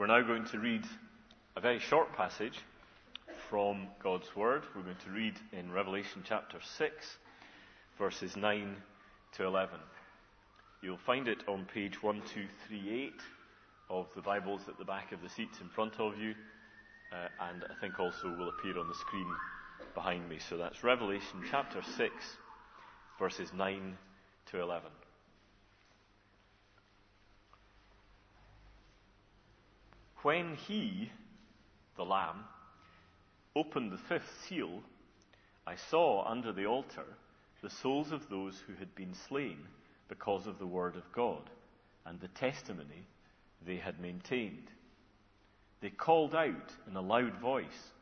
We're now going to read a very short passage from God's Word. We're going to read in Revelation chapter 6, verses 9 to 11. You'll find it on page 1238 of the Bibles at the back of the seats in front of you, uh, and I think also will appear on the screen behind me. So that's Revelation chapter 6, verses 9 to 11. When he, the Lamb, opened the fifth seal, I saw under the altar the souls of those who had been slain because of the word of God and the testimony they had maintained. They called out in a loud voice,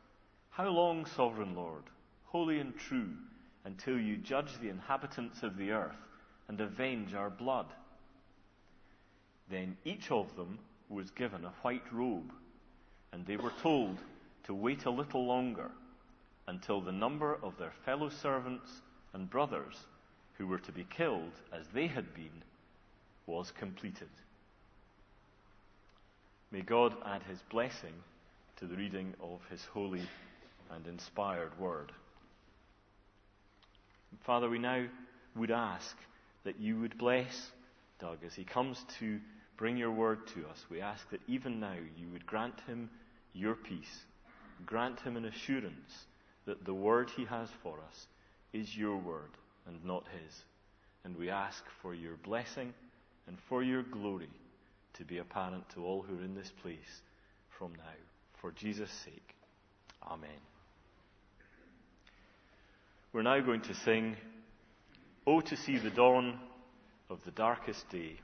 How long, sovereign Lord, holy and true, until you judge the inhabitants of the earth and avenge our blood? Then each of them was given a white robe, and they were told to wait a little longer until the number of their fellow servants and brothers who were to be killed as they had been was completed. May God add his blessing to the reading of his holy and inspired word. Father, we now would ask that you would bless Doug as he comes to bring your word to us. We ask that even now you would grant him your peace, grant him an assurance that the word he has for us is your word and not his. And we ask for your blessing and for your glory to be apparent to all who are in this place from now. For Jesus' sake. Amen. We're now going to sing, Oh, to see the dawn of the darkest day.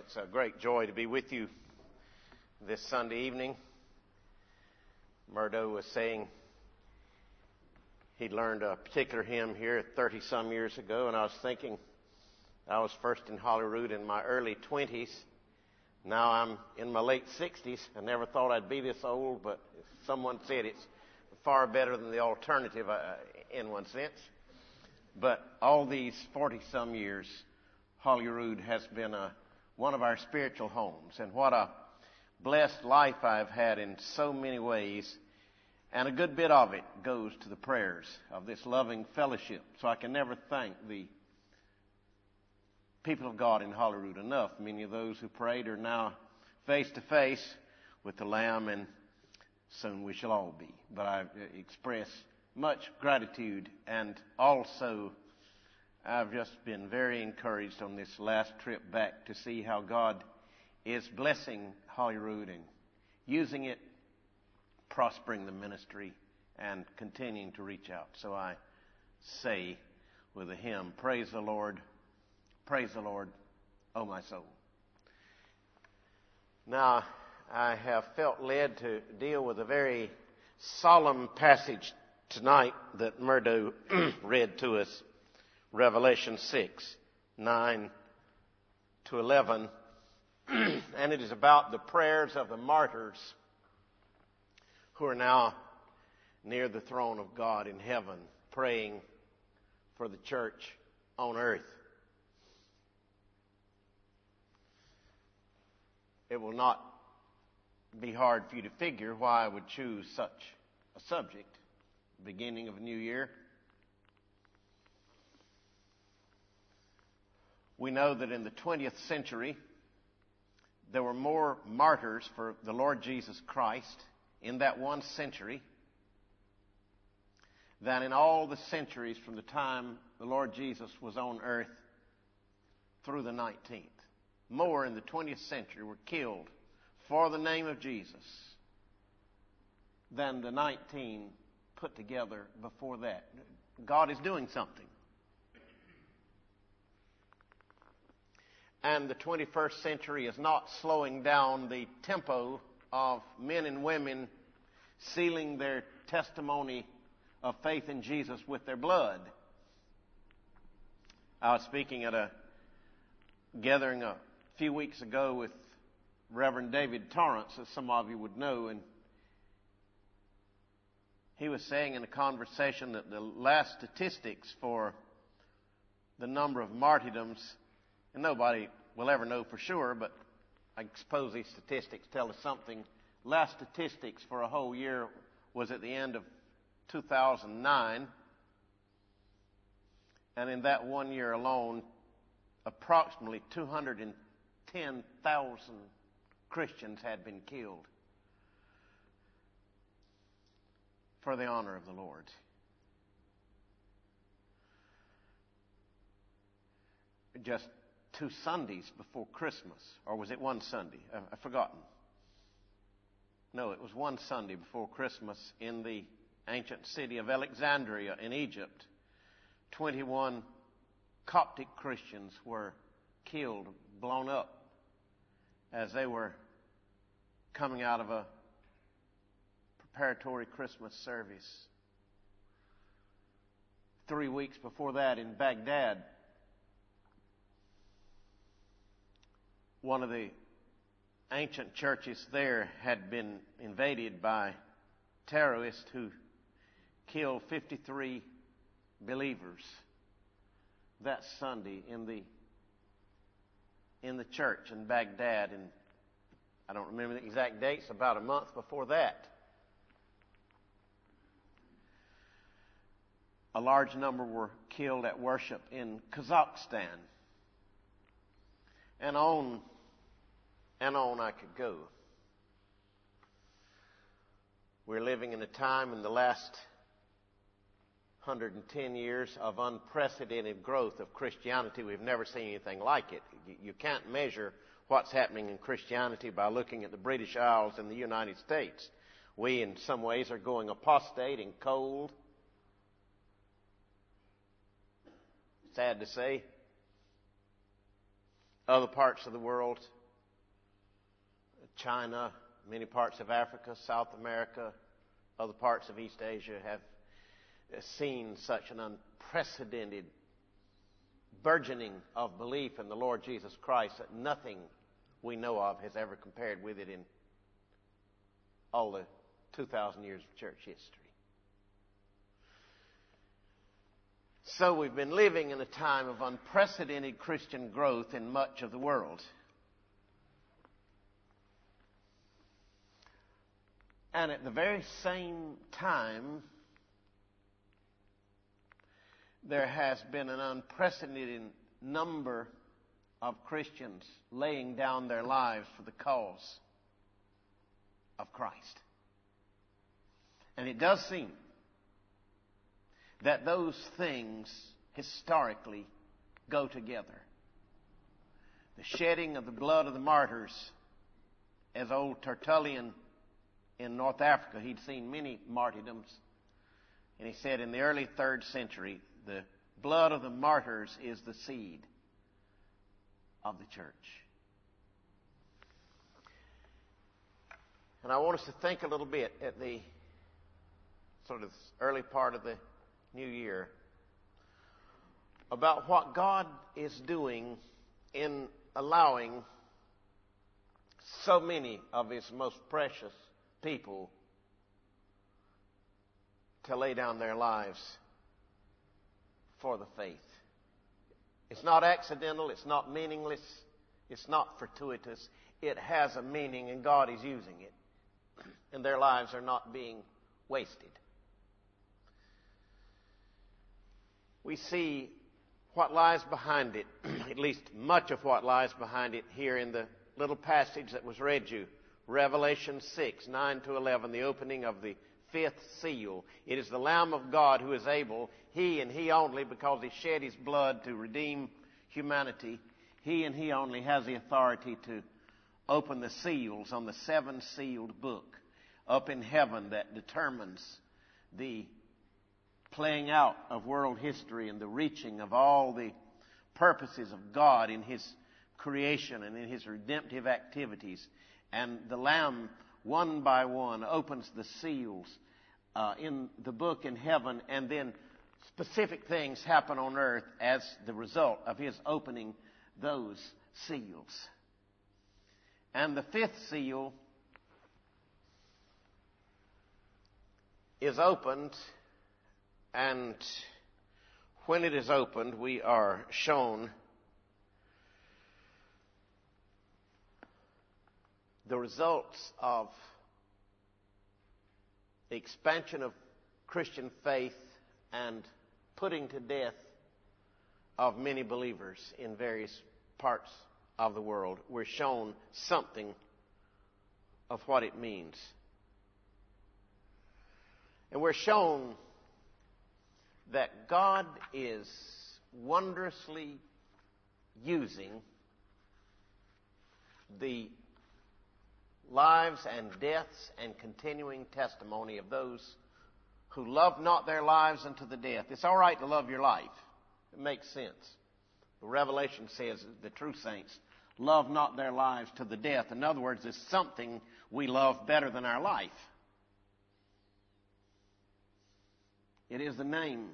It's a great joy to be with you this Sunday evening. Murdo was saying he'd learned a particular hymn here 30 some years ago, and I was thinking I was first in Holyrood in my early 20s. Now I'm in my late 60s. I never thought I'd be this old, but someone said it's far better than the alternative uh, in one sense. But all these 40 some years, Holyrood has been a one of our spiritual homes. And what a blessed life I've had in so many ways. And a good bit of it goes to the prayers of this loving fellowship. So I can never thank the people of God in Holyrood enough. Many of those who prayed are now face to face with the Lamb, and soon we shall all be. But I uh, express much gratitude and also I've just been very encouraged on this last trip back to see how God is blessing Holyrood and using it, prospering the ministry, and continuing to reach out. So I say with a hymn, Praise the Lord, praise the Lord, O my soul. Now, I have felt led to deal with a very solemn passage tonight that Murdo read to us Revelation 6, 9 to 11. and it is about the prayers of the martyrs who are now near the throne of God in heaven, praying for the church on earth. It will not be hard for you to figure why I would choose such a subject, beginning of a new year. We know that in the 20th century, there were more martyrs for the Lord Jesus Christ in that one century than in all the centuries from the time the Lord Jesus was on earth through the 19th. More in the 20th century were killed for the name of Jesus than the 19 put together before that. God is doing something. And the 21st century is not slowing down the tempo of men and women sealing their testimony of faith in Jesus with their blood. I was speaking at a gathering a few weeks ago with Reverend David Torrance, as some of you would know, and he was saying in a conversation that the last statistics for the number of martyrdoms and nobody will ever know for sure, but I suppose these statistics tell us something. Last statistics for a whole year was at the end of 2009. And in that one year alone, approximately 210,000 Christians had been killed for the honor of the Lord. Just two Sundays before Christmas, or was it one Sunday? Uh, I've forgotten. No, it was one Sunday before Christmas in the ancient city of Alexandria in Egypt. 21 Coptic Christians were killed, blown up, as they were coming out of a preparatory Christmas service. Three weeks before that in Baghdad, one of the ancient churches there had been invaded by terrorists who killed 53 believers that Sunday in the in the church in Baghdad and I don't remember the exact dates about a month before that. A large number were killed at worship in Kazakhstan. And on and on I could go. We're living in a time in the last 110 years of unprecedented growth of Christianity. We've never seen anything like it. You can't measure what's happening in Christianity by looking at the British Isles and the United States. We, in some ways, are going apostate and cold. Sad to say. other parts of the world, China, many parts of Africa, South America, other parts of East Asia have seen such an unprecedented burgeoning of belief in the Lord Jesus Christ that nothing we know of has ever compared with it in all the 2,000 years of church history. So we've been living in a time of unprecedented Christian growth in much of the world. And at the very same time, there has been an unprecedented number of Christians laying down their lives for the cause of Christ. And it does seem that those things historically go together. The shedding of the blood of the martyrs, as old Tertullian in North Africa, he'd seen many martyrdoms. And he said in the early third century, the blood of the martyrs is the seed of the church. And I want us to think a little bit at the sort of early part of the new year about what God is doing in allowing so many of His most precious people to lay down their lives for the faith. It's not accidental, it's not meaningless, it's not fortuitous. It has a meaning, and God is using it. And their lives are not being wasted. We see what lies behind it, at least much of what lies behind it here in the little passage that was read you Revelation 6, 9 to 11, the opening of the fifth seal. It is the Lamb of God who is able, He and He only, because He shed His blood to redeem humanity, He and He only has the authority to open the seals on the seven sealed book up in heaven that determines the playing out of world history and the reaching of all the purposes of God in His creation and in His redemptive activities. And the Lamb, one by one, opens the seals uh, in the book in heaven, and then specific things happen on earth as the result of His opening those seals. And the fifth seal is opened, and when it is opened, we are shown the results of the expansion of Christian faith and putting to death of many believers in various parts of the world. We're shown something of what it means. And we're shown that God is wondrously using the lives and deaths and continuing testimony of those who love not their lives unto the death. It's all right to love your life. It makes sense. The Revelation says the true saints love not their lives to the death. In other words, there's something we love better than our life. It is the name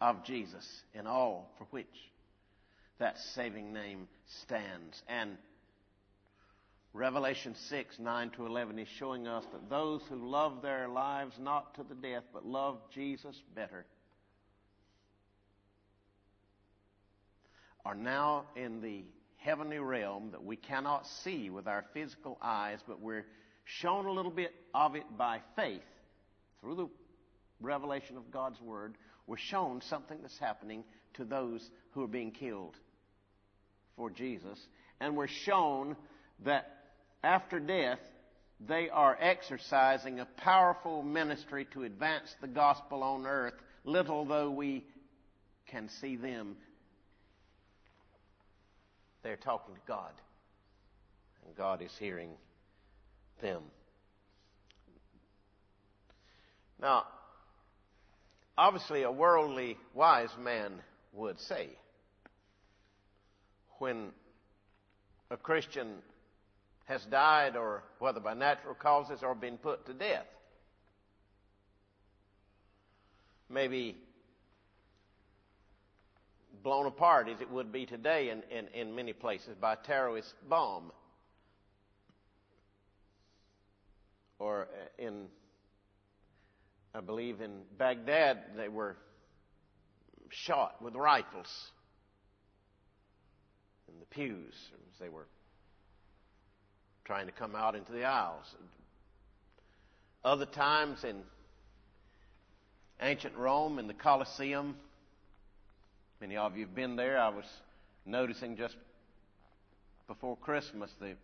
of Jesus in all for which that saving name stands. And Revelation 6, 9 to 11 is showing us that those who love their lives not to the death, but love Jesus better, are now in the heavenly realm that we cannot see with our physical eyes, but we're shown a little bit of it by faith through the revelation of God's Word. We're shown something that's happening to those who are being killed for Jesus. And we're shown that after death, they are exercising a powerful ministry to advance the gospel on earth, little though we can see them. They're talking to God, and God is hearing them. Now, obviously, a worldly wise man would say, when a Christian has died, or whether by natural causes or been put to death. Maybe blown apart as it would be today in, in, in many places by a terrorist bomb. Or uh, in, I believe in Baghdad, they were shot with rifles in the pews as they were trying to come out into the aisles. Other times in ancient Rome, in the Colosseum, many of you have been there. I was noticing just before Christmas the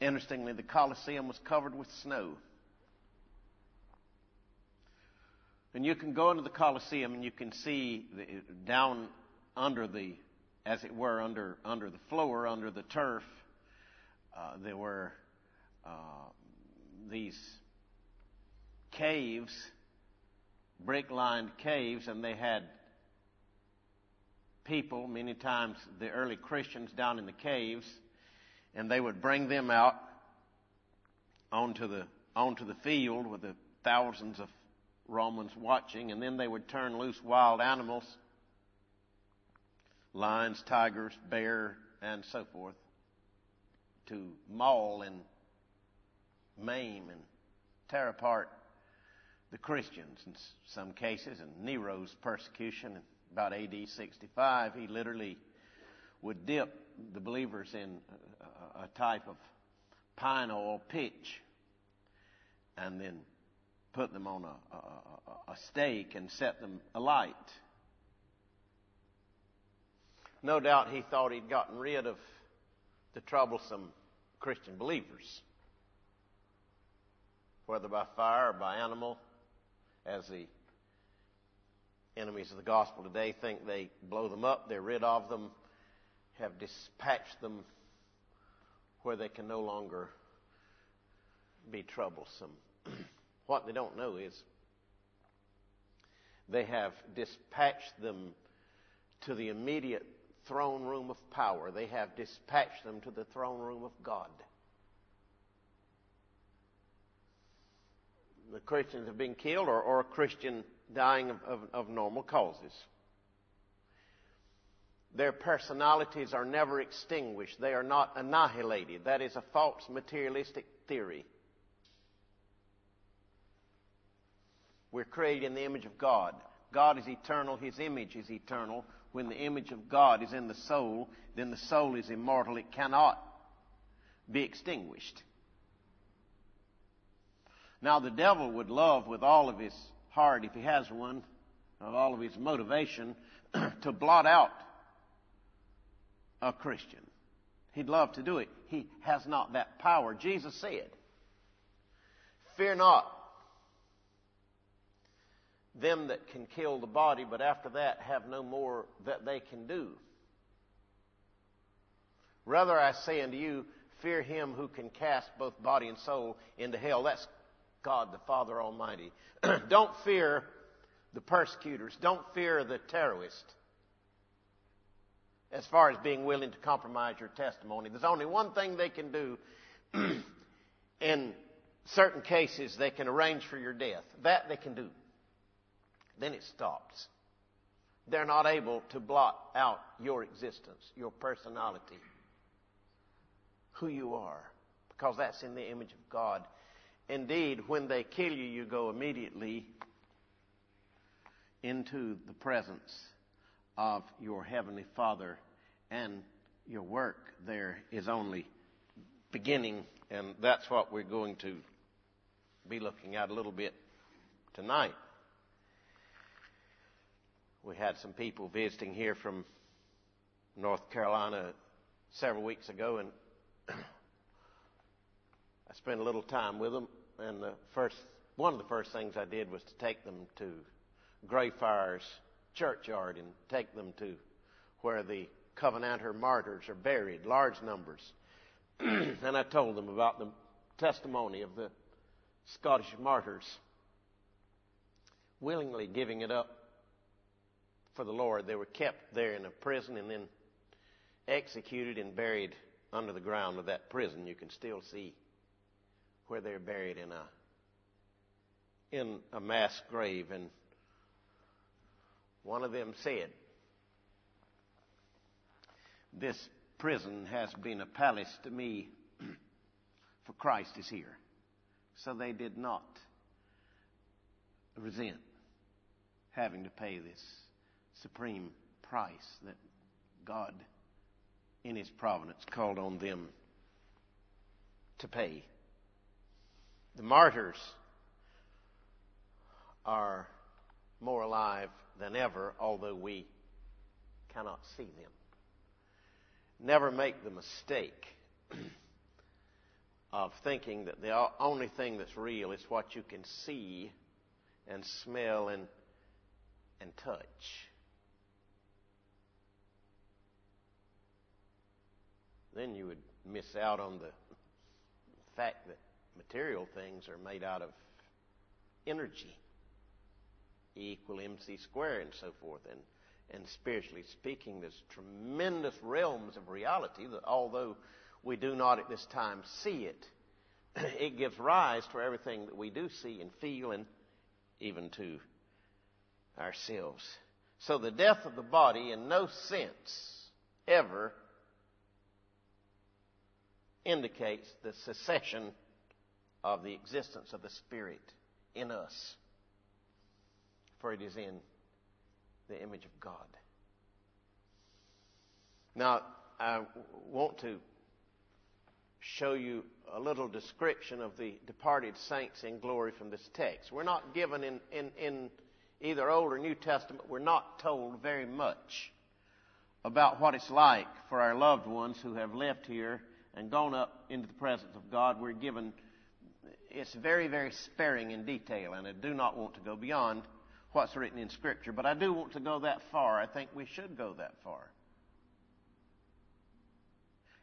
interestingly the Colosseum was covered with snow. And you can go into the Colosseum and you can see the, down under the, as it were, under, under the floor, under the turf, uh, there were uh, these caves, brick lined caves, and they had people, many times the early Christians, down in the caves, and they would bring them out onto the, onto the field with the thousands of Romans watching, and then they would turn loose wild animals lions, tigers, bear, and so forth to maul and maim and tear apart the Christians in some cases. and Nero's persecution, about AD 65, he literally would dip the believers in a, type of pine oil pitch and then put them on a, a, a stake and set them alight. No doubt he thought he'd gotten rid of the troublesome Christian believers, whether by fire or by animal, as the enemies of the gospel today think they blow them up, they're rid of them, have dispatched them where they can no longer be troublesome. what they don't know is they have dispatched them to the immediate throne room of power. They have dispatched them to the throne room of God. The Christians have been killed, or, or a Christian dying of, of, of normal causes. Their personalities are never extinguished. They are not annihilated. That is a false materialistic theory. We're created in the image of God. God is eternal. His image is eternal when the image of God is in the soul, then the soul is immortal. It cannot be extinguished. Now, the devil would love with all of his heart, if he has one, of all of his motivation, to blot out a Christian. He'd love to do it. He has not that power. Jesus said, Fear not them that can kill the body, but after that have no more that they can do. Rather, I say unto you, fear him who can cast both body and soul into hell. That's God the Father Almighty. Don't fear the persecutors. Don't fear the terrorist. As far as being willing to compromise your testimony, there's only one thing they can do. In certain cases, they can arrange for your death. That they can do then it stops. They're not able to blot out your existence, your personality, who you are, because that's in the image of God. Indeed, when they kill you, you go immediately into the presence of your Heavenly Father, and your work there is only beginning, and that's what we're going to be looking at a little bit tonight. We had some people visiting here from North Carolina several weeks ago, and I spent a little time with them. And the first, one of the first things I did was to take them to Greyfriars churchyard and take them to where the Covenanter martyrs are buried, large numbers. and I told them about the testimony of the Scottish martyrs willingly giving it up for the Lord. They were kept there in a prison and then executed and buried under the ground of that prison, you can still see where they're buried in a in a mass grave. And one of them said this prison has been a palace to me for Christ is here. So they did not resent having to pay this supreme price that God in his providence called on them to pay the martyrs are more alive than ever, although we cannot see them. Never make the mistake of thinking that the only thing that's real is what you can see and smell and, and touch. Then you would miss out on the fact that material things are made out of energy. E equal mc squared and so forth. And, and spiritually speaking, there's tremendous realms of reality that although we do not at this time see it, it gives rise to everything that we do see and feel and even to ourselves. So the death of the body in no sense ever indicates the cessation of the existence of the Spirit in us, for it is in the image of God. Now, I want to show you a little description of the departed saints in glory from this text. We're not given in, in, in either Old or New Testament, we're not told very much about what it's like for our loved ones who have left here and gone up into the presence of God. We're given it's very, very sparing in detail, and I do not want to go beyond what's written in Scripture, but I do want to go that far. I think we should go that far.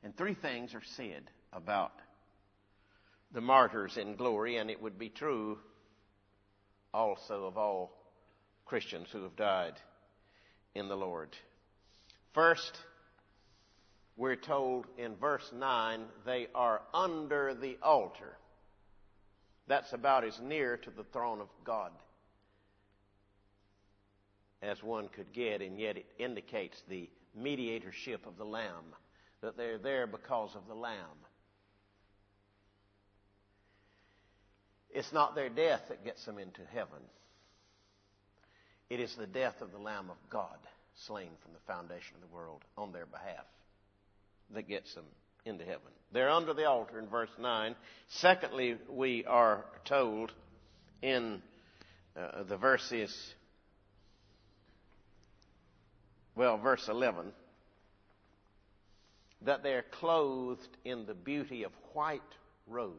And three things are said about the martyrs in glory, and it would be true also of all Christians who have died in the Lord. First, we're told in verse 9, they are under the altar. That's about as near to the throne of God as one could get, and yet it indicates the mediatorship of the Lamb, that they're there because of the Lamb. It's not their death that gets them into heaven. It is the death of the Lamb of God, slain from the foundation of the world on their behalf, that gets them into heaven. They're under the altar in verse 9. Secondly, we are told in uh, the verses, well, verse 11, that they're clothed in the beauty of white robes.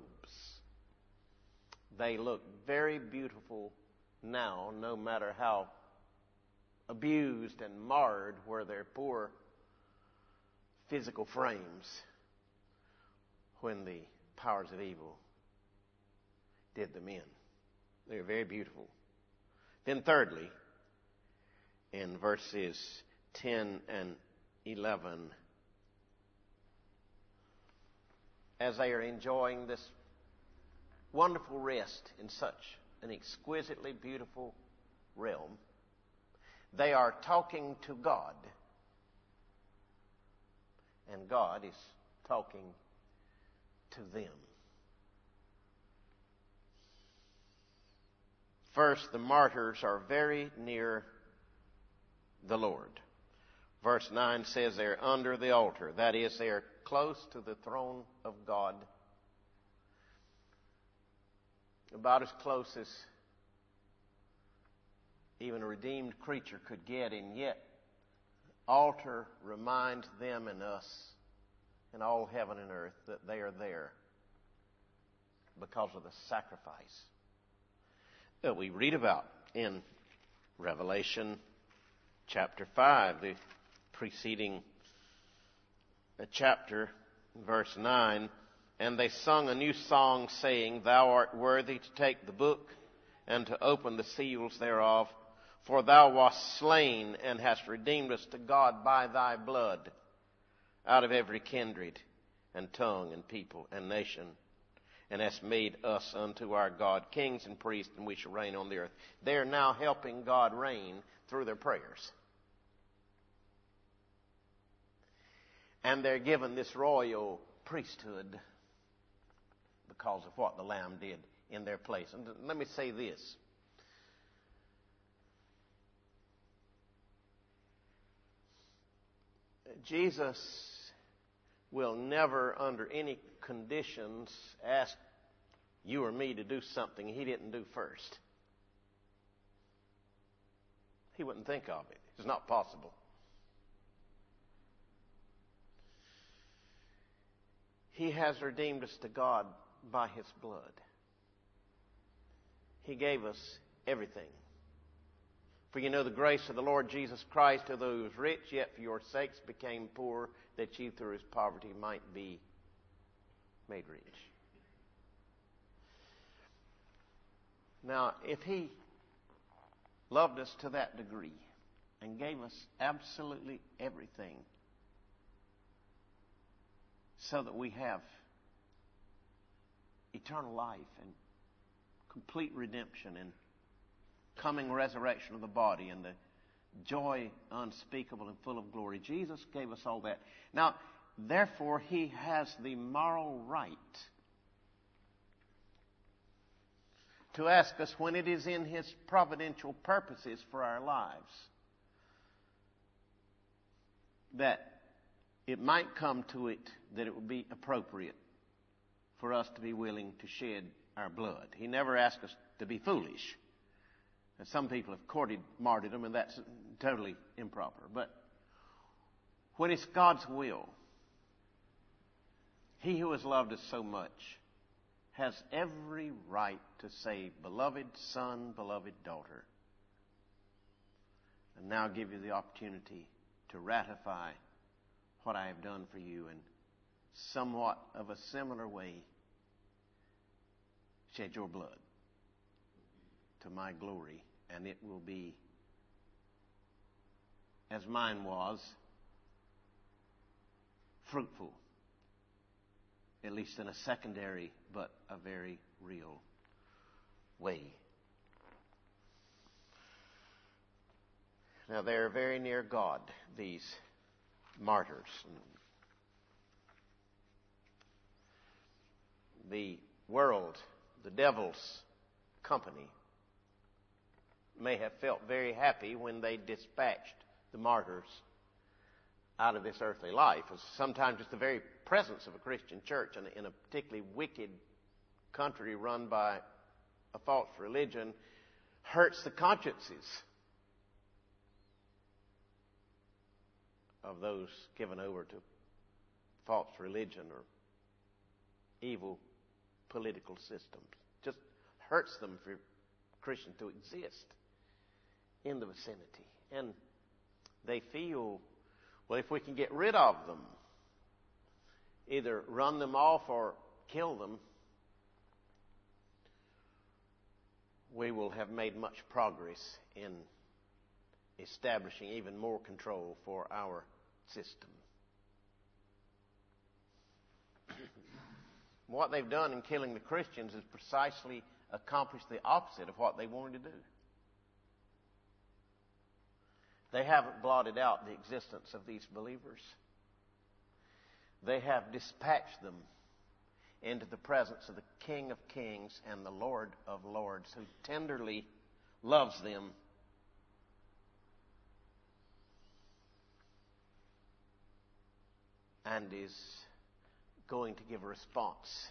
They look very beautiful now, no matter how abused and marred were their poor physical frames when the powers of evil did them in. They are very beautiful. Then, thirdly, in verses 10 and 11, as they are enjoying this wonderful rest in such an exquisitely beautiful realm, they are talking to God. And God is talking to them. First, the martyrs are very near the Lord. Verse 9 says they're under the altar. That is, they're close to the throne of God. About as close as even a redeemed creature could get, and yet, altar reminds them and us and all heaven and earth that they are there because of the sacrifice that we read about in Revelation chapter 5, the preceding uh, chapter, verse 9. And they sung a new song, saying, Thou art worthy to take the book and to open the seals thereof, for thou wast slain and hast redeemed us to God by thy blood out of every kindred and tongue and people and nation, and hast made us unto our God kings and priests, and we shall reign on the earth. They're now helping God reign through their prayers. And they're given this royal priesthood because of what the Lamb did in their place. And let me say this. Jesus will never, under any conditions, ask you or me to do something he didn't do first. He wouldn't think of it. It's not possible. He has redeemed us to God by His blood. He gave us everything. For you know the grace of the Lord Jesus Christ, although he was rich, yet for your sakes became poor, that you through his poverty might be made rich. Now, if he loved us to that degree and gave us absolutely everything so that we have eternal life and complete redemption and coming resurrection of the body and the joy unspeakable and full of glory. Jesus gave us all that. Now, therefore, he has the moral right to ask us when it is in his providential purposes for our lives that it might come to it that it would be appropriate for us to be willing to shed our blood. He never asked us to be foolish. And some people have courted martyrdom, and that's totally improper. But when it's God's will, He who has loved us so much has every right to say, Beloved son, beloved daughter. And now give you the opportunity to ratify what I have done for you in somewhat of a similar way. Shed your blood to my glory, and it will be as mine was fruitful, at least in a secondary but a very real way. Now, they're very near God, these martyrs. The world, the devil's company, may have felt very happy when they dispatched the martyrs out of this earthly life. Sometimes just the very presence of a Christian church in a, in a particularly wicked country run by a false religion hurts the consciences of those given over to false religion or evil political systems. Just hurts them for Christians to exist in the vicinity. And they feel, well, if we can get rid of them, either run them off or kill them, we will have made much progress in establishing even more control for our system. what they've done in killing the Christians is precisely accomplished the opposite of what they wanted to do. They haven't blotted out the existence of these believers. They have dispatched them into the presence of the King of Kings and the Lord of Lords, who tenderly loves them and is going to give a response,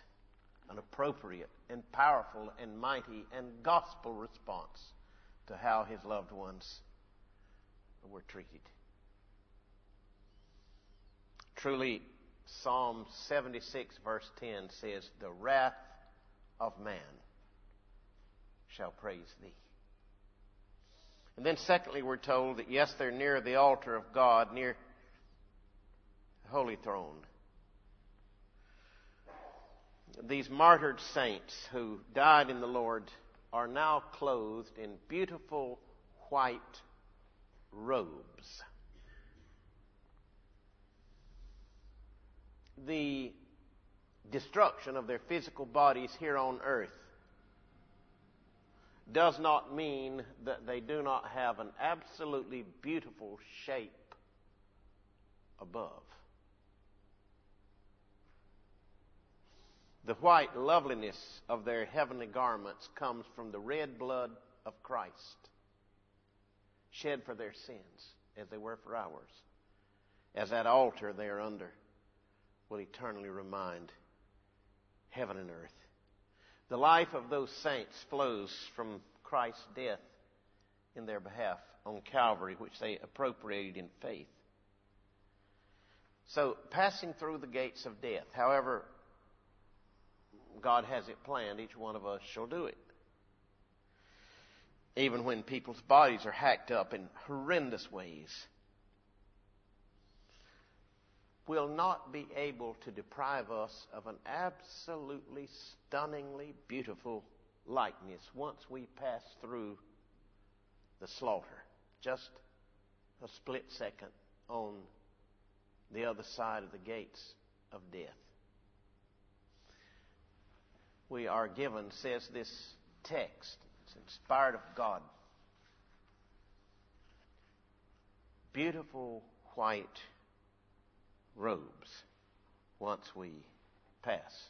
an appropriate and powerful and mighty and gospel response to how his loved ones were treated. Truly, Psalm 76, verse 10 says, The wrath of man shall praise thee. And then, secondly, we're told that yes, they're near the altar of God, near the holy throne. These martyred saints who died in the Lord are now clothed in beautiful white robes. the destruction of their physical bodies here on earth does not mean that they do not have an absolutely beautiful shape above. The white loveliness of their heavenly garments comes from the red blood of Christ, shed for their sins as they were for ours. As that altar they are under will eternally remind heaven and earth. The life of those saints flows from Christ's death in their behalf on Calvary, which they appropriated in faith. So, passing through the gates of death, however God has it planned, each one of us shall do it. Even when people's bodies are hacked up in horrendous ways, will not be able to deprive us of an absolutely stunningly beautiful likeness once we pass through the slaughter. Just a split second on the other side of the gates of death. We are given, says this text, it's inspired of God. Beautiful white robes once we pass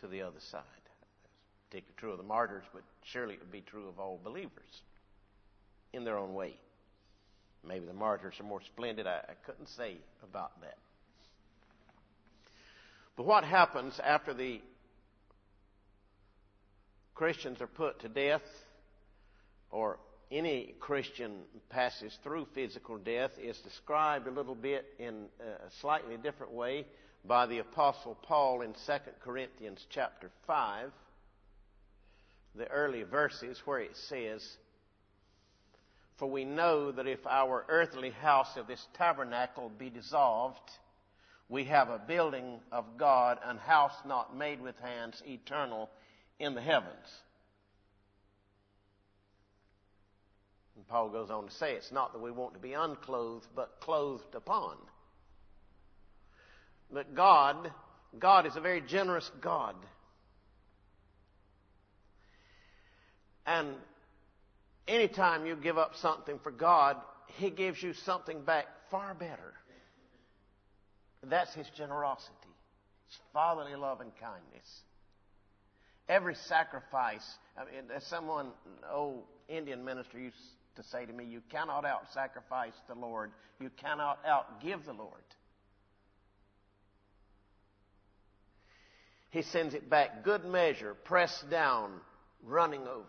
to the other side. It's particularly true of the martyrs, but surely it would be true of all believers in their own way. Maybe the martyrs are more splendid. I, I couldn't say about that. But what happens after the Christians are put to death or any Christian passes through physical death is described a little bit in a slightly different way by the apostle Paul in 2 Corinthians chapter 5 the early verses where it says for we know that if our earthly house of this tabernacle be dissolved we have a building of God an house not made with hands eternal in the heavens And Paul goes on to say it's not that we want to be unclothed, but clothed upon. But God, God is a very generous God. And anytime you give up something for God, He gives you something back far better. That's His generosity, His fatherly love and kindness. Every sacrifice, I mean, as someone, old Indian minister used to say to me, You cannot out sacrifice the Lord, you cannot out give the Lord. He sends it back, good measure, pressed down, running over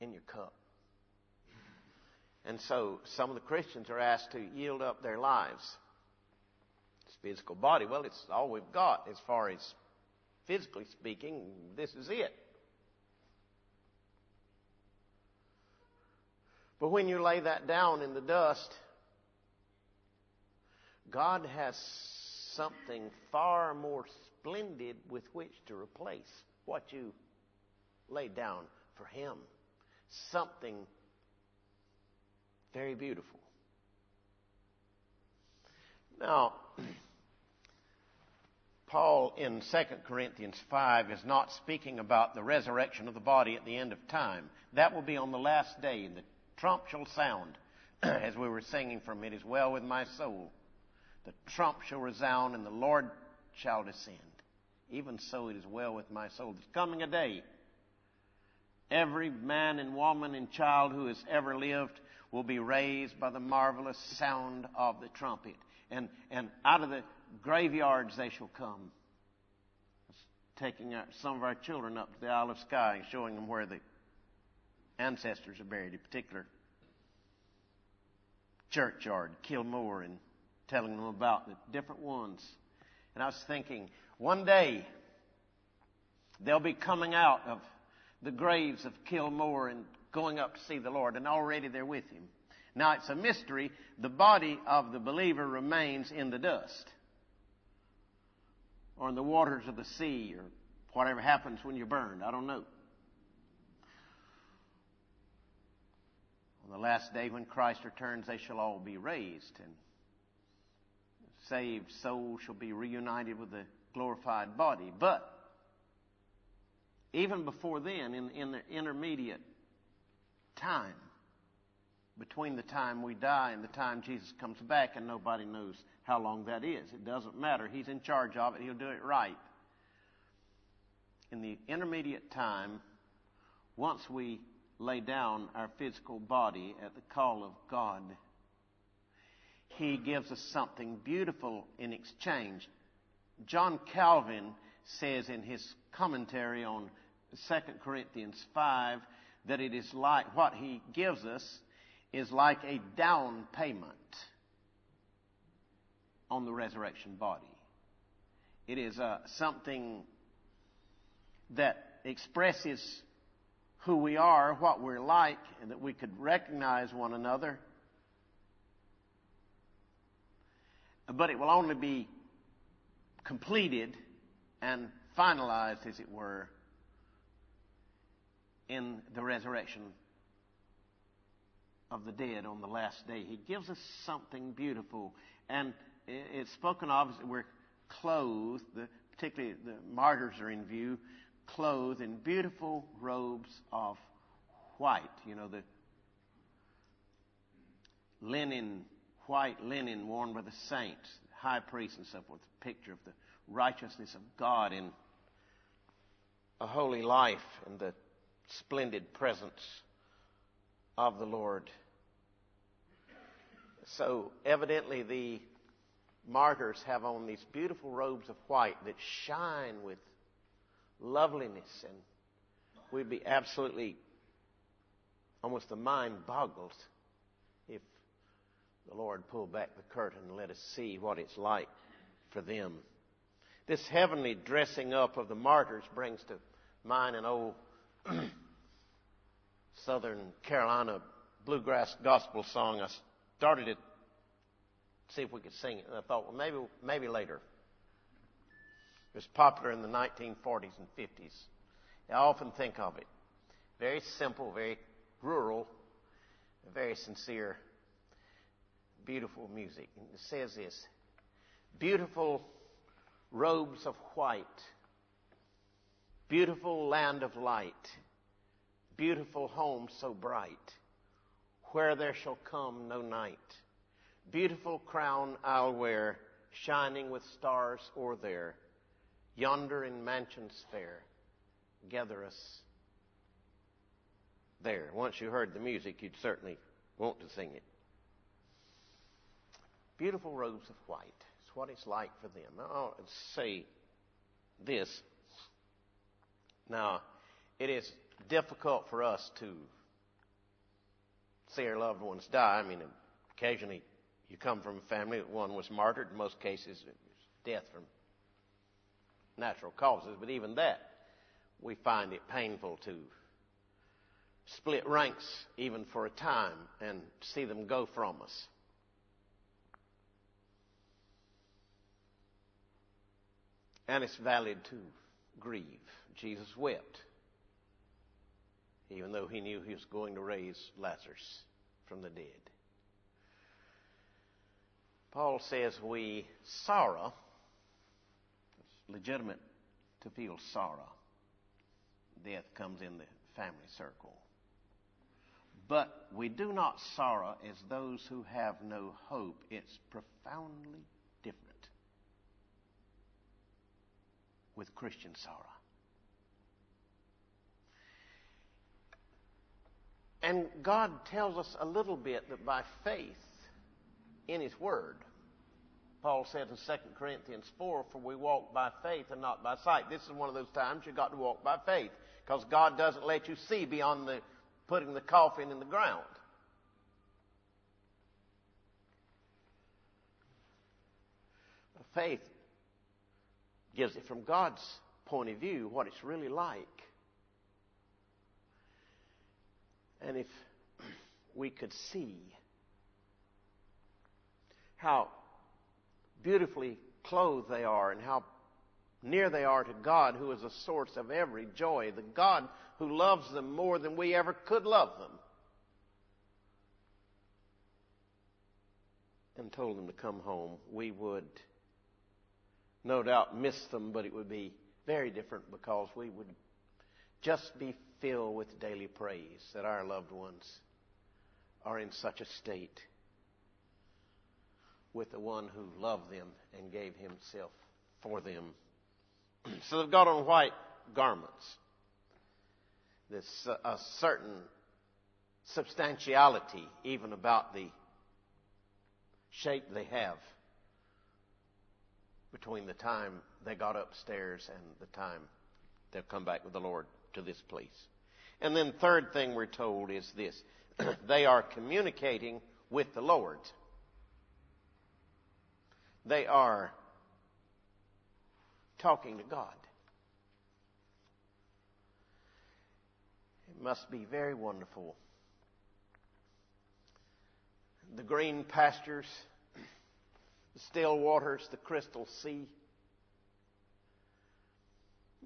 in your cup. And so some of the Christians are asked to yield up their lives. It's physical body. Well, it's all we've got as far as physically speaking. This is it. But when you lay that down in the dust, God has something far more splendid with which to replace what you laid down for Him. Something very beautiful. Now, Paul in 2 Corinthians 5 is not speaking about the resurrection of the body at the end of time. That will be on the last day in the trump shall sound, as we were singing from It is well with my soul. The trump shall resound, and the Lord shall descend. Even so, it is well with my soul. There's coming a day. Every man and woman and child who has ever lived will be raised by the marvelous sound of the trumpet. And, and out of the graveyards they shall come. Taking our, some of our children up to the Isle of Skye and showing them where the ancestors are buried, in particular churchyard, Kilmore, and telling them about the different ones. And I was thinking, one day they'll be coming out of the graves of Kilmore and going up to see the Lord, and already they're with Him. Now it's a mystery. The body of the believer remains in the dust or in the waters of the sea or whatever happens when you're burned. I don't know. On the last day when Christ returns, they shall all be raised. And saved soul shall be reunited with the glorified body. But even before then, in, in the intermediate time, between the time we die and the time Jesus comes back, and nobody knows how long that is. It doesn't matter. He's in charge of it, He'll do it right. In the intermediate time, once we lay down our physical body at the call of God, He gives us something beautiful in exchange. John Calvin says in his commentary on 2 Corinthians 5 that it is like what he gives us is like a down payment on the resurrection body. It is uh, something that expresses who we are, what we're like, and that we could recognize one another. But it will only be completed and finalized, as it were, in the resurrection of the dead on the last day. He gives us something beautiful. And it's spoken of as we're clothed, particularly the martyrs are in view, clothed in beautiful robes of white. You know, the linen, white linen worn by the saints, high priests and so forth, a picture of the righteousness of God in a holy life and the splendid presence of the Lord. So evidently the martyrs have on these beautiful robes of white that shine with loveliness and we'd be absolutely almost the mind boggles if the Lord pulled back the curtain and let us see what it's like for them. This heavenly dressing up of the martyrs brings to mind an old Southern Carolina bluegrass gospel song. I started it, see if we could sing it, and I thought, well, maybe, maybe later. It was popular in the 1940s and 50s. I often think of it. Very simple, very rural, very sincere, beautiful music. And it says this Beautiful robes of white Beautiful land of light, beautiful home so bright, where there shall come no night. Beautiful crown I'll wear, shining with stars o'er there. Yonder in mansions fair, gather us there. Once you heard the music, you'd certainly want to sing it. Beautiful robes of white. It's what it's like for them. Oh, I'll say this. Now, it is difficult for us to see our loved ones die. I mean, occasionally you come from a family that one was martyred. In most cases, it was death from natural causes. But even that, we find it painful to split ranks even for a time and see them go from us. And it's valid to grieve. Jesus wept, even though he knew he was going to raise Lazarus from the dead. Paul says we sorrow. Legitimate to feel sorrow. Death comes in the family circle. But we do not sorrow as those who have no hope. It's profoundly different with Christian sorrow. And God tells us a little bit that by faith in His Word, Paul said in 2 Corinthians 4, for we walk by faith and not by sight. This is one of those times you've got to walk by faith because God doesn't let you see beyond the putting the coffin in the ground. Faith gives it from God's point of view what it's really like. And if we could see how beautifully clothed they are and how near they are to God, who is the source of every joy, the God who loves them more than we ever could love them. and told them to come home, we would no doubt miss them, but it would be very different because we would just be filled with daily praise that our loved ones are in such a state with the one who loved them and gave himself for them. so they've got on white garments. There's a certain substantiality even about the shape they have between the time they got upstairs and the time they'll come back with the Lord to this place. And then third thing we're told is this. they are communicating with the Lord. They are talking to God. It must be very wonderful. The green pastures, the still waters, the crystal sea,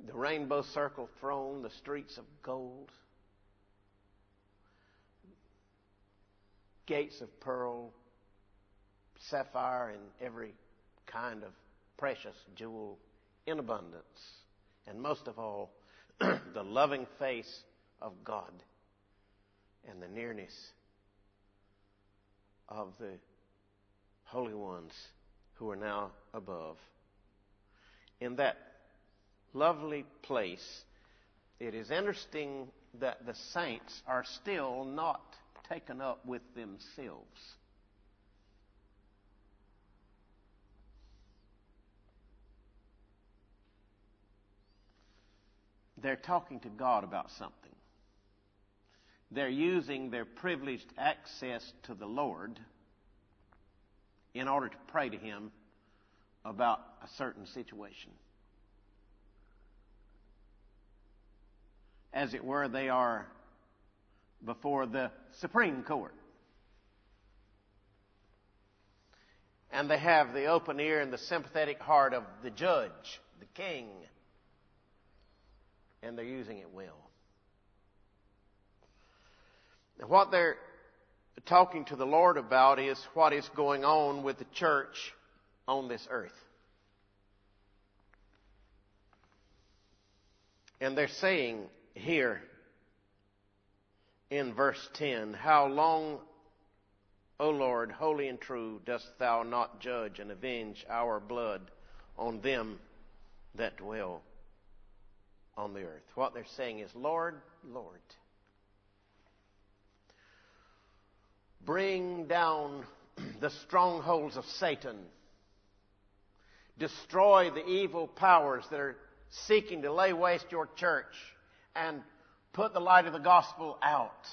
the rainbow circle throne, the streets of gold, gates of pearl, sapphire, and every kind of precious jewel in abundance. And most of all, the loving face of God and the nearness of the holy ones who are now above. In that lovely place, it is interesting that the saints are still not taken up with themselves. They're talking to God about something. They're using their privileged access to the Lord in order to pray to Him about a certain situation. As it were, they are before the Supreme Court. And they have the open ear and the sympathetic heart of the judge, the king. And they're using it well. What they're talking to the Lord about is what is going on with the church on this earth. And they're saying here in verse 10, How long, O Lord, holy and true, dost thou not judge and avenge our blood on them that dwell on the earth? What they're saying is, Lord, Lord, bring down the strongholds of Satan. Destroy the evil powers that are seeking to lay waste your church and put the light of the gospel out.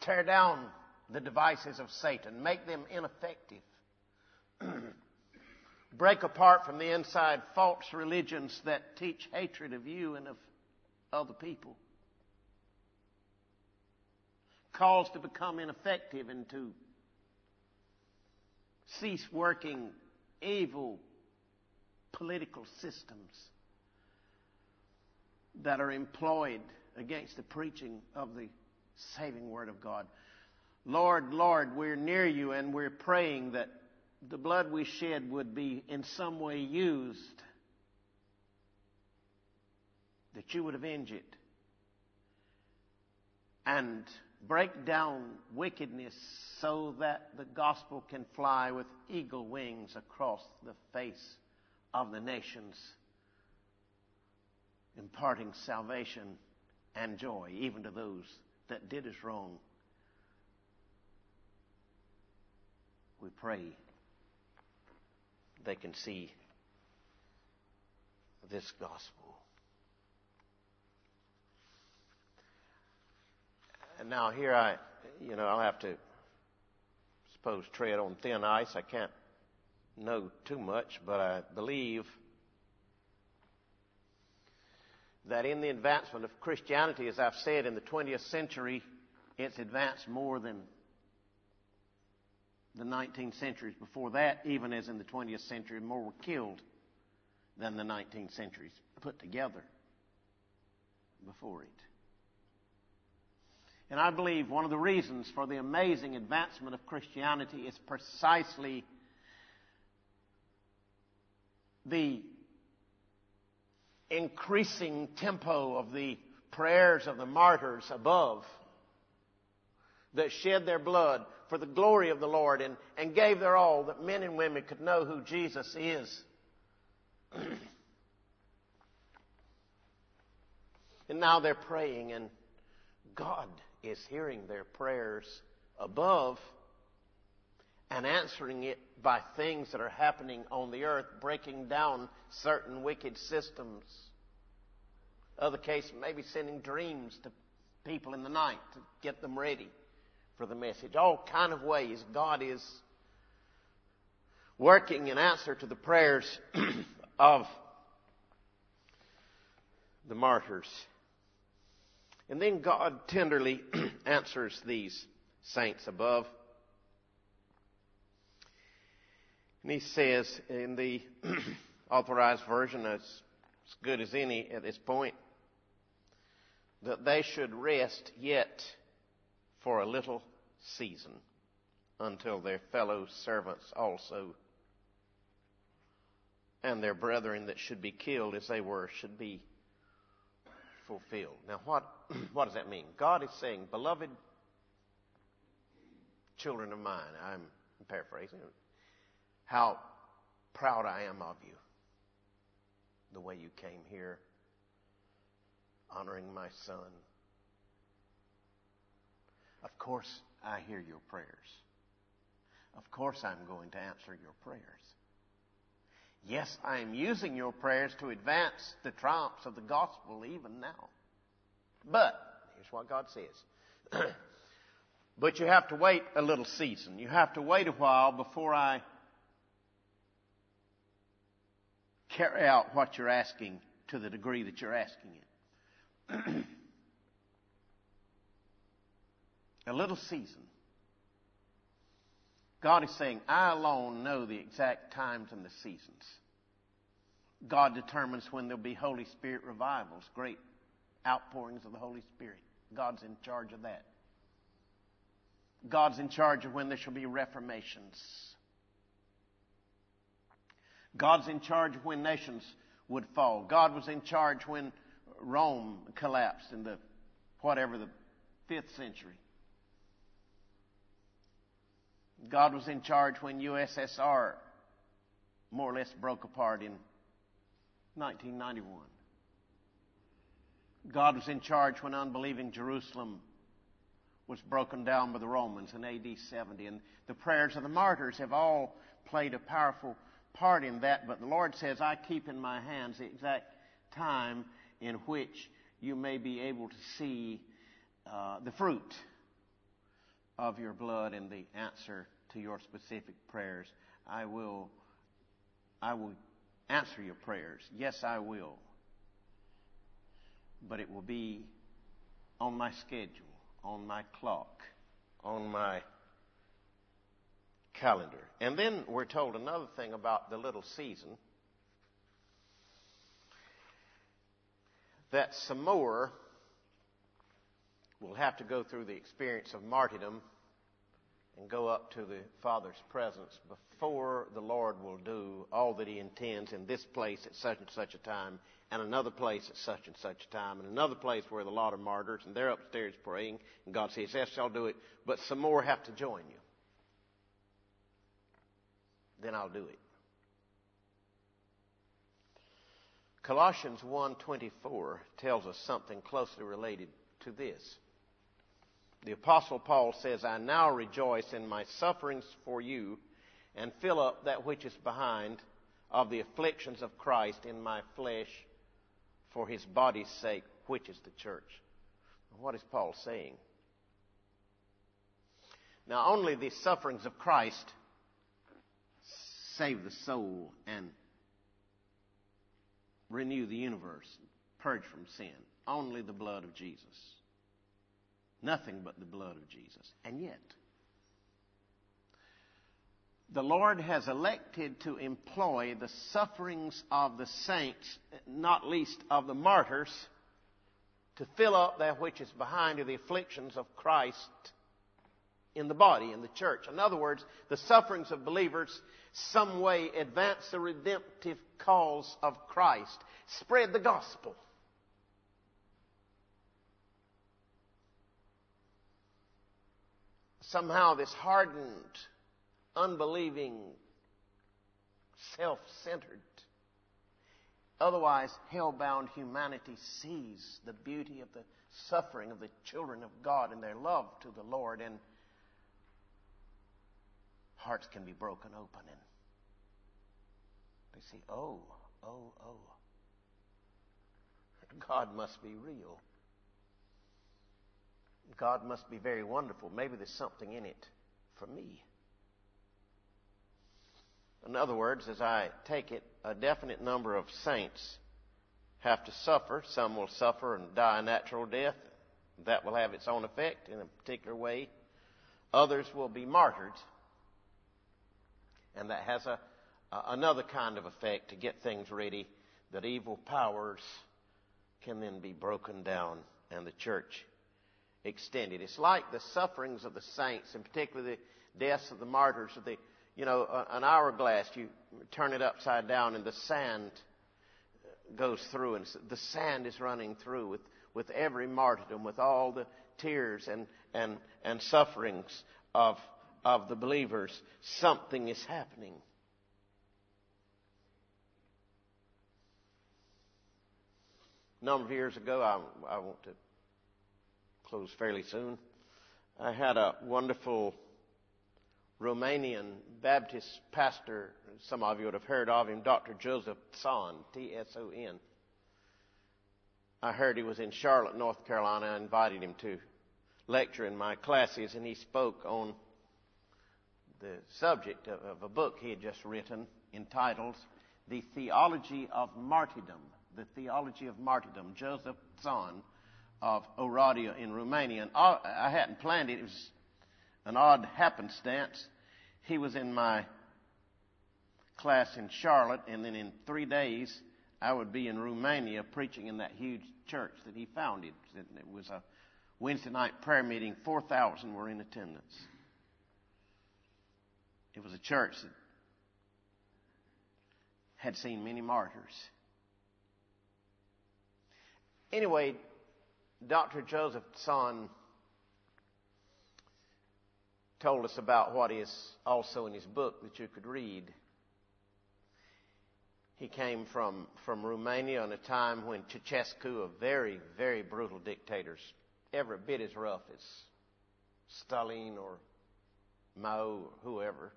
Tear down the devices of Satan. Make them ineffective. Break apart from the inside false religions that teach hatred of you and of other people. Cause to become ineffective and to cease working evil political systems that are employed against the preaching of the saving Word of God. Lord, Lord, we're near you and we're praying that the blood we shed would be in some way used that you would avenge it and break down wickedness so that the gospel can fly with eagle wings across the face of the nations, imparting salvation and joy even to those that did us wrong. We pray they can see this gospel. And now here I, you know, I'll have to, suppose, tread on thin ice. I can't know too much, but I believe that in the advancement of Christianity, as I've said, in the 20th century, it's advanced more than the 19th centuries before that, even as in the 20th century, more were killed than the 19th centuries put together before it. And I believe one of the reasons for the amazing advancement of Christianity is precisely the increasing tempo of the prayers of the martyrs above that shed their blood for the glory of the Lord and, and gave their all that men and women could know who Jesus is. and now they're praying, and God is hearing their prayers above and answering it by things that are happening on the earth, breaking down certain wicked systems. Other case, maybe sending dreams to people in the night to get them ready for the message. All kind of ways God is working in answer to the prayers of the martyrs. And then God tenderly answers these saints above. And he says in the authorized version, as good as any at this point, that they should rest yet for a little season until their fellow servants also and their brethren that should be killed as they were should be fulfilled. Now, what, what does that mean? God is saying, Beloved children of mine, I'm paraphrasing, how proud I am of you. The way you came here, honoring my son. Of course, I hear your prayers. Of course, I'm going to answer your prayers. Yes, I am using your prayers to advance the triumphs of the gospel even now. But, here's what God says. but you have to wait a little season. You have to wait a while before I carry out what you're asking to the degree that you're asking it. a little season. God is saying, I alone know the exact times and the seasons. God determines when there'll be Holy Spirit revivals, great outpourings of the Holy Spirit. God's in charge of that. God's in charge of when there shall be reformations. God's in charge of when nations would fall. God was in charge when Rome collapsed in the whatever the fifth century. God was in charge when USSR more or less broke apart in 1991. God was in charge when unbelieving Jerusalem was broken down by the Romans in AD 70. And the prayers of the martyrs have all played a powerful part in that. But the Lord says, I keep in my hands the exact time in which you may be able to see uh, the fruit of your blood and the answer to your specific prayers. I will, I will answer your prayers. Yes, I will. But it will be on my schedule, on my clock, on my calendar. And then we're told another thing about the little season that some more will have to go through the experience of martyrdom and go up to the Father's presence before the Lord will do all that He intends in this place at such and such a time, and another place at such and such a time, and another place where the lot of martyrs, and they're upstairs praying, and God says, Yes, I'll do it, but some more have to join you. Then I'll do it. Colossians 1:24 tells us something closely related to this. The Apostle Paul says, I now rejoice in my sufferings for you and fill up that which is behind of the afflictions of Christ in my flesh for his body's sake, which is the church. What is Paul saying? Now, only the sufferings of Christ save the soul and renew the universe, purge from sin. Only the blood of Jesus. Nothing but the blood of Jesus. And yet, the Lord has elected to employ the sufferings of the saints, not least of the martyrs, to fill up that which is behind of the afflictions of Christ in the body, in the church. In other words, the sufferings of believers some way advance the redemptive cause of Christ. Spread the gospel. Somehow this hardened, unbelieving, self-centered, otherwise hell-bound humanity sees the beauty of the suffering of the children of God and their love to the Lord and hearts can be broken open and they say, oh, oh, oh. God must be real. God must be very wonderful. Maybe there's something in it for me. In other words, as I take it, a definite number of saints have to suffer. Some will suffer and die a natural death. That will have its own effect in a particular way. Others will be martyred and that has a, another kind of effect to get things ready that evil powers can then be broken down and the church extended. It's like the sufferings of the saints, and particularly the deaths of the martyrs. Of the, you know, an hourglass, you turn it upside down and the sand goes through, and the sand is running through with, with every martyrdom, with all the tears and, and, and sufferings of of the believers, something is happening. A number of years ago, I, I want to close fairly soon. I had a wonderful Romanian Baptist pastor. Some of you would have heard of him, Dr. Joseph Tson, T-S-O-N. I heard he was in Charlotte, North Carolina. I invited him to lecture in my classes, and he spoke on the subject of, of a book he had just written entitled The Theology of Martyrdom. The Theology of Martyrdom. Joseph Tson of Oradea in Romania. And I hadn't planned it. It was an odd happenstance. He was in my class in Charlotte, and then in three days, I would be in Romania preaching in that huge church that he founded. It was a Wednesday night prayer meeting. 4,000 were in attendance. It was a church that had seen many martyrs. Anyway, Dr. Joseph Tson told us about what is also in his book that you could read. He came from, from Romania in a time when Ceausescu, a very, very brutal dictator, every bit as rough as Stalin or Mao or whoever,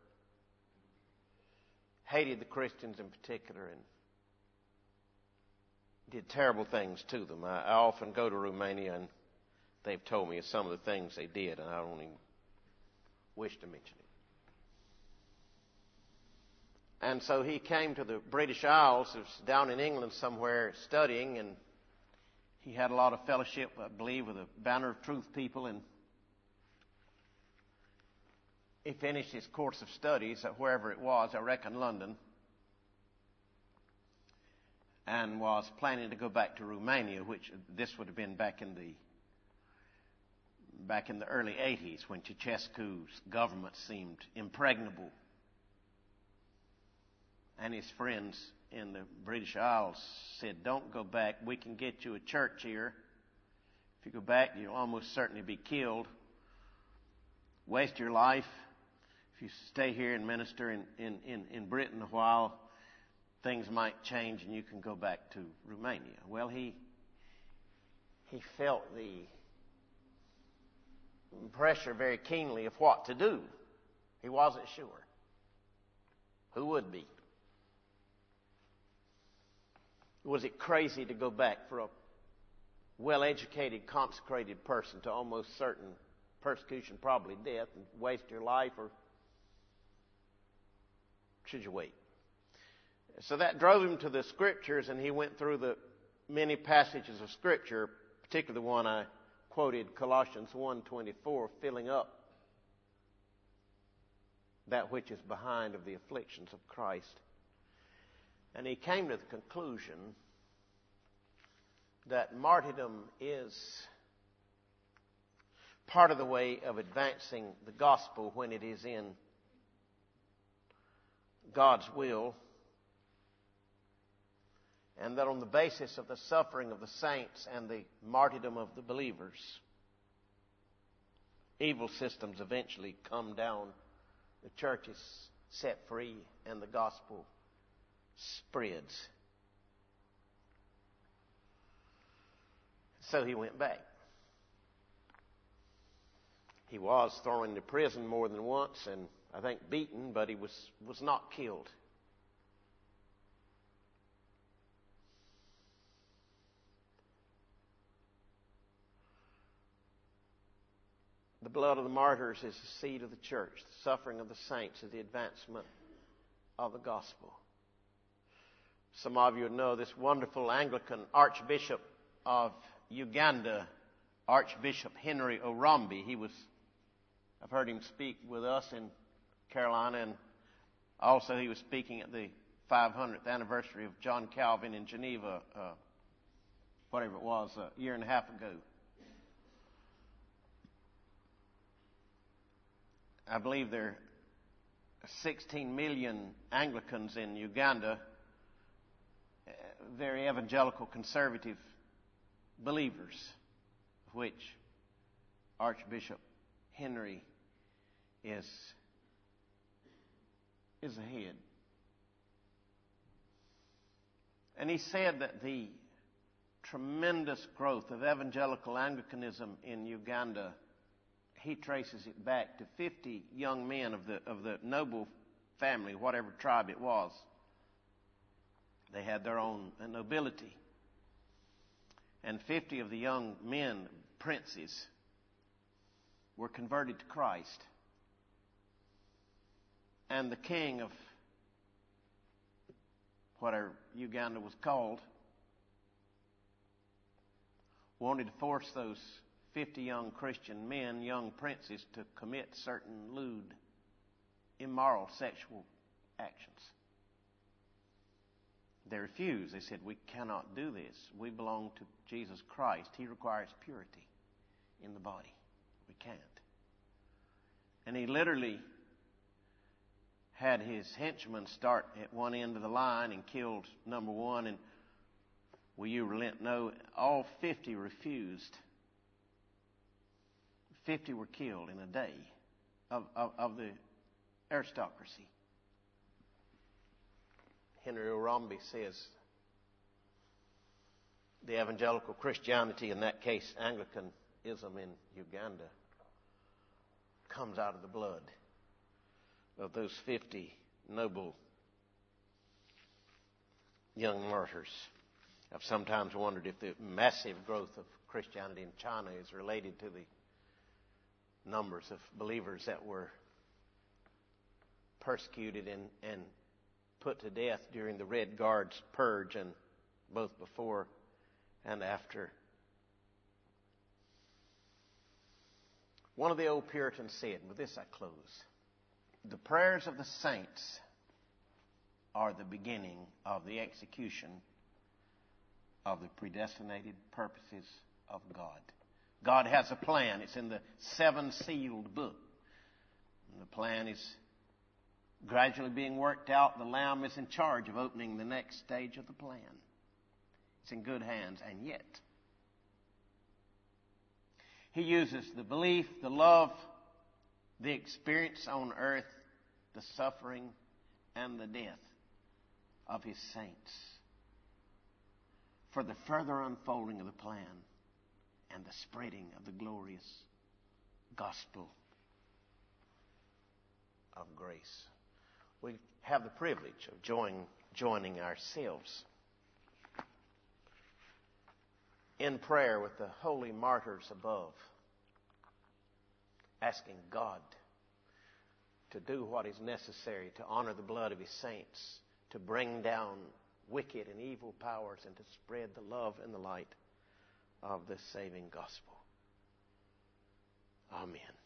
hated the Christians in particular and did terrible things to them. I, I often go to Romania and they've told me some of the things they did, and I don't even wish to mention it. And so he came to the British Isles, down in England somewhere, studying, and he had a lot of fellowship, I believe, with the Banner of Truth people, and he finished his course of studies at wherever it was, I reckon London, and was planning to go back to Romania, which this would have been back in the back in the early 80s when Ceausescu's government seemed impregnable. And his friends in the British Isles said, Don't go back. We can get you a church here. If you go back, you'll almost certainly be killed. Waste your life If you stay here and minister in, in, in, in Britain a while, things might change and you can go back to Romania. Well, he, he felt the pressure very keenly of what to do. He wasn't sure. Who would be? Was it crazy to go back for a well educated, consecrated person to almost certain persecution, probably death, and waste your life or should you wait? So that drove him to the scriptures, and he went through the many passages of scripture, particularly the one I quoted, Colossians 1:24, filling up that which is behind of the afflictions of Christ. And he came to the conclusion that martyrdom is part of the way of advancing the gospel when it is in God's will, and that on the basis of the suffering of the saints and the martyrdom of the believers, evil systems eventually come down, the church is set free, and the gospel spreads. So he went back. He was thrown into prison more than once and I think beaten, but he was, was not killed. Blood of the martyrs is the seed of the church. The suffering of the saints is the advancement of the gospel. Some of you know this wonderful Anglican Archbishop of Uganda, Archbishop Henry Orombi. He was, I've heard him speak with us in Carolina, and also he was speaking at the 500th anniversary of John Calvin in Geneva, uh, whatever it was, a year and a half ago. I believe there are 16 million Anglicans in Uganda, uh, very evangelical conservative believers, which Archbishop Henry is, is the head. And he said that the tremendous growth of evangelical Anglicanism in Uganda, he traces it back to 50 young men of the, of the noble family, whatever tribe it was. They had their own nobility and 50 of the young men, princes, were converted to Christ. And the king of whatever Uganda was called wanted to force those 50 young Christian men, young princes, to commit certain lewd, immoral sexual actions. They refused. They said, We cannot do this. We belong to Jesus Christ. He requires purity in the body. We can't. And he literally had his henchmen start at one end of the line and killed number one. And will you relent? No, all 50 refused. 50 were killed in a day of, of, of the aristocracy. Henry Orombi says the evangelical Christianity, in that case Anglicanism in Uganda, comes out of the blood of those 50 noble young martyrs. I've sometimes wondered if the massive growth of Christianity in China is related to the numbers of believers that were persecuted and, and put to death during the Red Guard's purge, and both before and after. One of the old Puritans said, with this I close the prayers of the saints are the beginning of the execution of the predestinated purposes of God. God has a plan. It's in the seven sealed book. And the plan is gradually being worked out. The Lamb is in charge of opening the next stage of the plan. It's in good hands, and yet, He uses the belief, the love, the experience on earth, the suffering, and the death of His saints for the further unfolding of the plan and the spreading of the glorious gospel of grace. We have the privilege of join, joining ourselves in prayer with the holy martyrs above, asking God to do what is necessary to honor the blood of His saints, to bring down wicked and evil powers, and to spread the love and the light of the saving gospel. Amen.